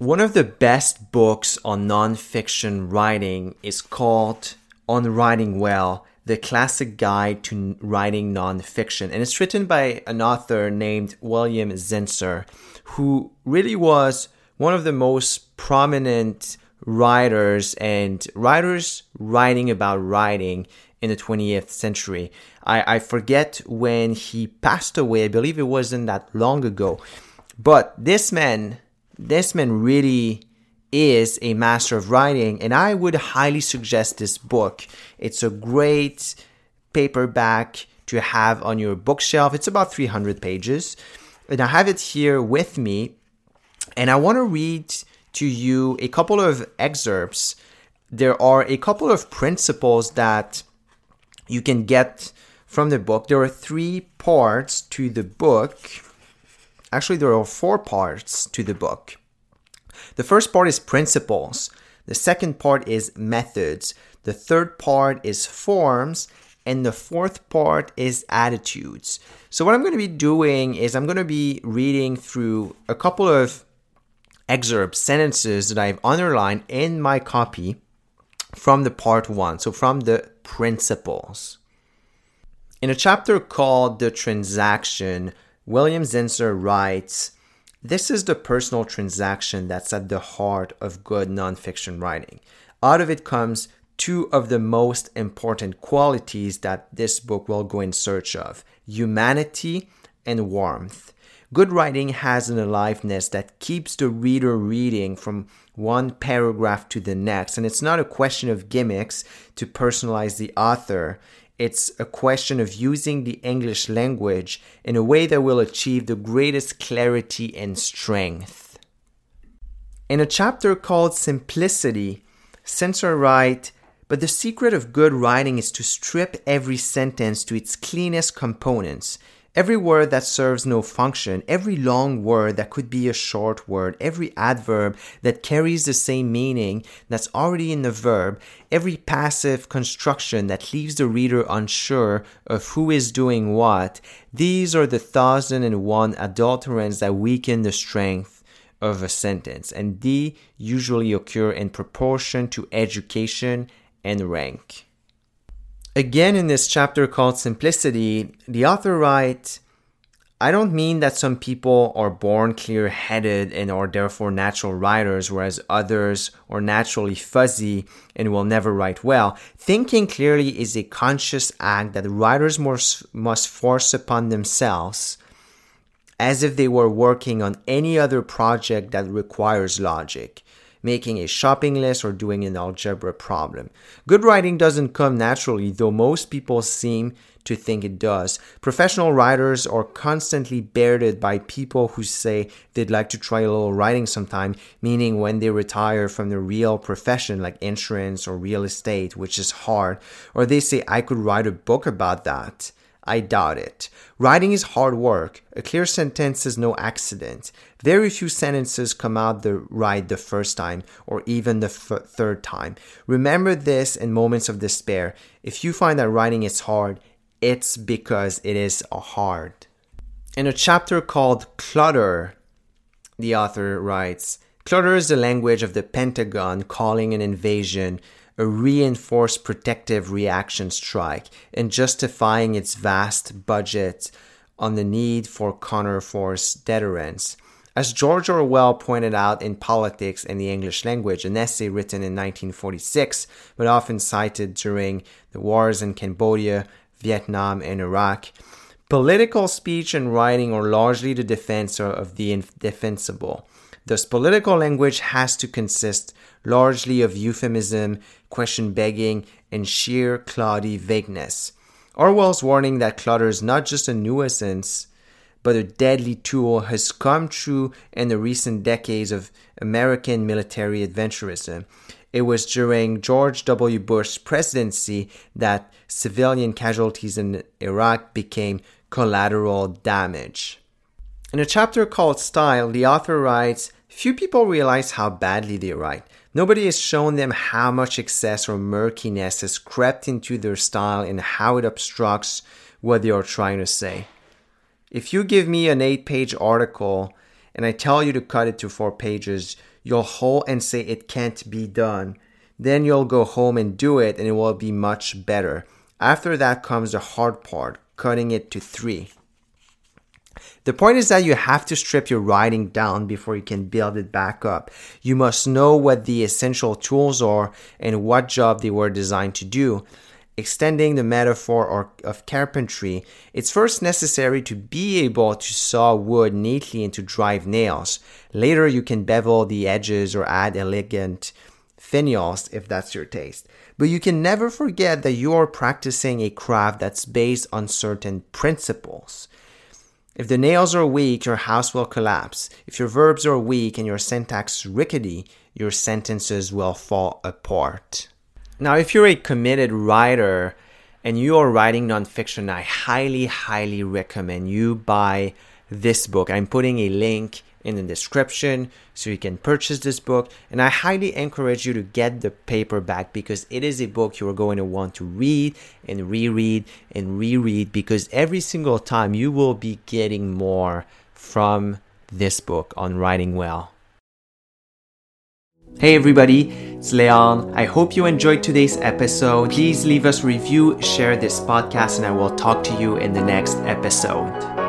One of the best books on nonfiction writing is called On Writing Well The Classic Guide to Writing Nonfiction. And it's written by an author named William Zinsser, who really was one of the most prominent writers and writers writing about writing in the 20th century. I, I forget when he passed away. I believe it wasn't that long ago. But this man this man really is a master of writing, and I would highly suggest this book. It's a great paperback to have on your bookshelf. It's about 300 pages, and I have it here with me, and I want to read to you a couple of excerpts. There are a couple of principles that you can get from the book. There are three parts to the book. Actually, there are four parts to the book. The first part is principles. The second part is methods. The third part is forms. And the fourth part is attitudes. So, what I'm going to be doing is I'm going to be reading through a couple of excerpts, sentences that I've underlined in my copy from the part one. So, from the principles. In a chapter called The Transaction, William Zinsser writes, this is the personal transaction that's at the heart of good nonfiction writing. Out of it comes two of the most important qualities that this book will go in search of humanity and warmth. Good writing has an aliveness that keeps the reader reading from one paragraph to the next, and it's not a question of gimmicks to personalize the author. It's a question of using the English language in a way that will achieve the greatest clarity and strength. In a chapter called Simplicity, Zinsser writes, but the secret of good writing is to strip every sentence to its cleanest components Every word that serves no function, every long word that could be a short word, every adverb that carries the same meaning that's already in the verb, every passive construction that leaves the reader unsure of who is doing what, these are the thousand and one adulterants that weaken the strength of a sentence, and they usually occur in proportion to education and rank. Again, in this chapter called Simplicity, the author writes, I don't mean that some people are born clear headed and are therefore natural writers, whereas others are naturally fuzzy and will never write well. Thinking clearly is a conscious act that writers must force upon themselves as if they were working on any other project that requires logic making a shopping list, or doing an algebra problem. Good writing doesn't come naturally, though most people seem to think it does. Professional writers are constantly bearded by people who say they'd like to try a little writing sometime, meaning when they retire from the real profession like insurance or real estate, which is hard, or they say I could write a book about that. I doubt it. Writing is hard work. A clear sentence is no accident. Very few sentences come out the right the first time or even the f- third time. Remember this in moments of despair. If you find that writing is hard, it's because it is hard. In a chapter called Clutter, the author writes Clutter is the language of the Pentagon calling an invasion a reinforced protective reaction strike and justifying its vast budget on the need for counterforce deterrence. As George Orwell pointed out in Politics and the English Language, an essay written in 1946 but often cited during the wars in Cambodia, Vietnam, and Iraq, political speech and writing are largely the defense of the indefensible. Thus, political language has to consist largely of euphemism, question begging, and sheer cloudy vagueness. Orwell's warning that clutter is not just a nuisance, but a deadly tool has come true in the recent decades of American military adventurism. it was during George W. Bush's presidency that civilian casualties in Iraq became collateral damage. In a chapter called Style, the author writes Few people realize how badly they write. Nobody has shown them how much excess or murkiness has crept into their style and how it obstructs what they are trying to say. If you give me an eight page article and I tell you to cut it to four pages, you'll hold and say it can't be done. Then you'll go home and do it and it will be much better. After that comes the hard part, cutting it to three. The point is that you have to strip your writing down before you can build it back up. You must know what the essential tools are and what job they were designed to do. Extending the metaphor of carpentry, it's first necessary to be able to saw wood neatly and to drive nails. Later, you can bevel the edges or add elegant finials if that's your taste. But you can never forget that you are practicing a craft that's based on certain principles. If the nails are weak, your house will collapse. If your verbs are weak and your syntax rickety, your sentences will fall apart. Now, if you're a committed writer and you are writing nonfiction, I highly, highly recommend you buy this book. I'm putting a link in the description so you can purchase this book. And I highly encourage you to get the paperback because it is a book you're going to want to read and reread and reread because every single time you will be getting more from this book on writing well. Hey everybody, it's Leon. I hope you enjoyed today's episode. Please leave us review, share this podcast, and I will talk to you in the next episode.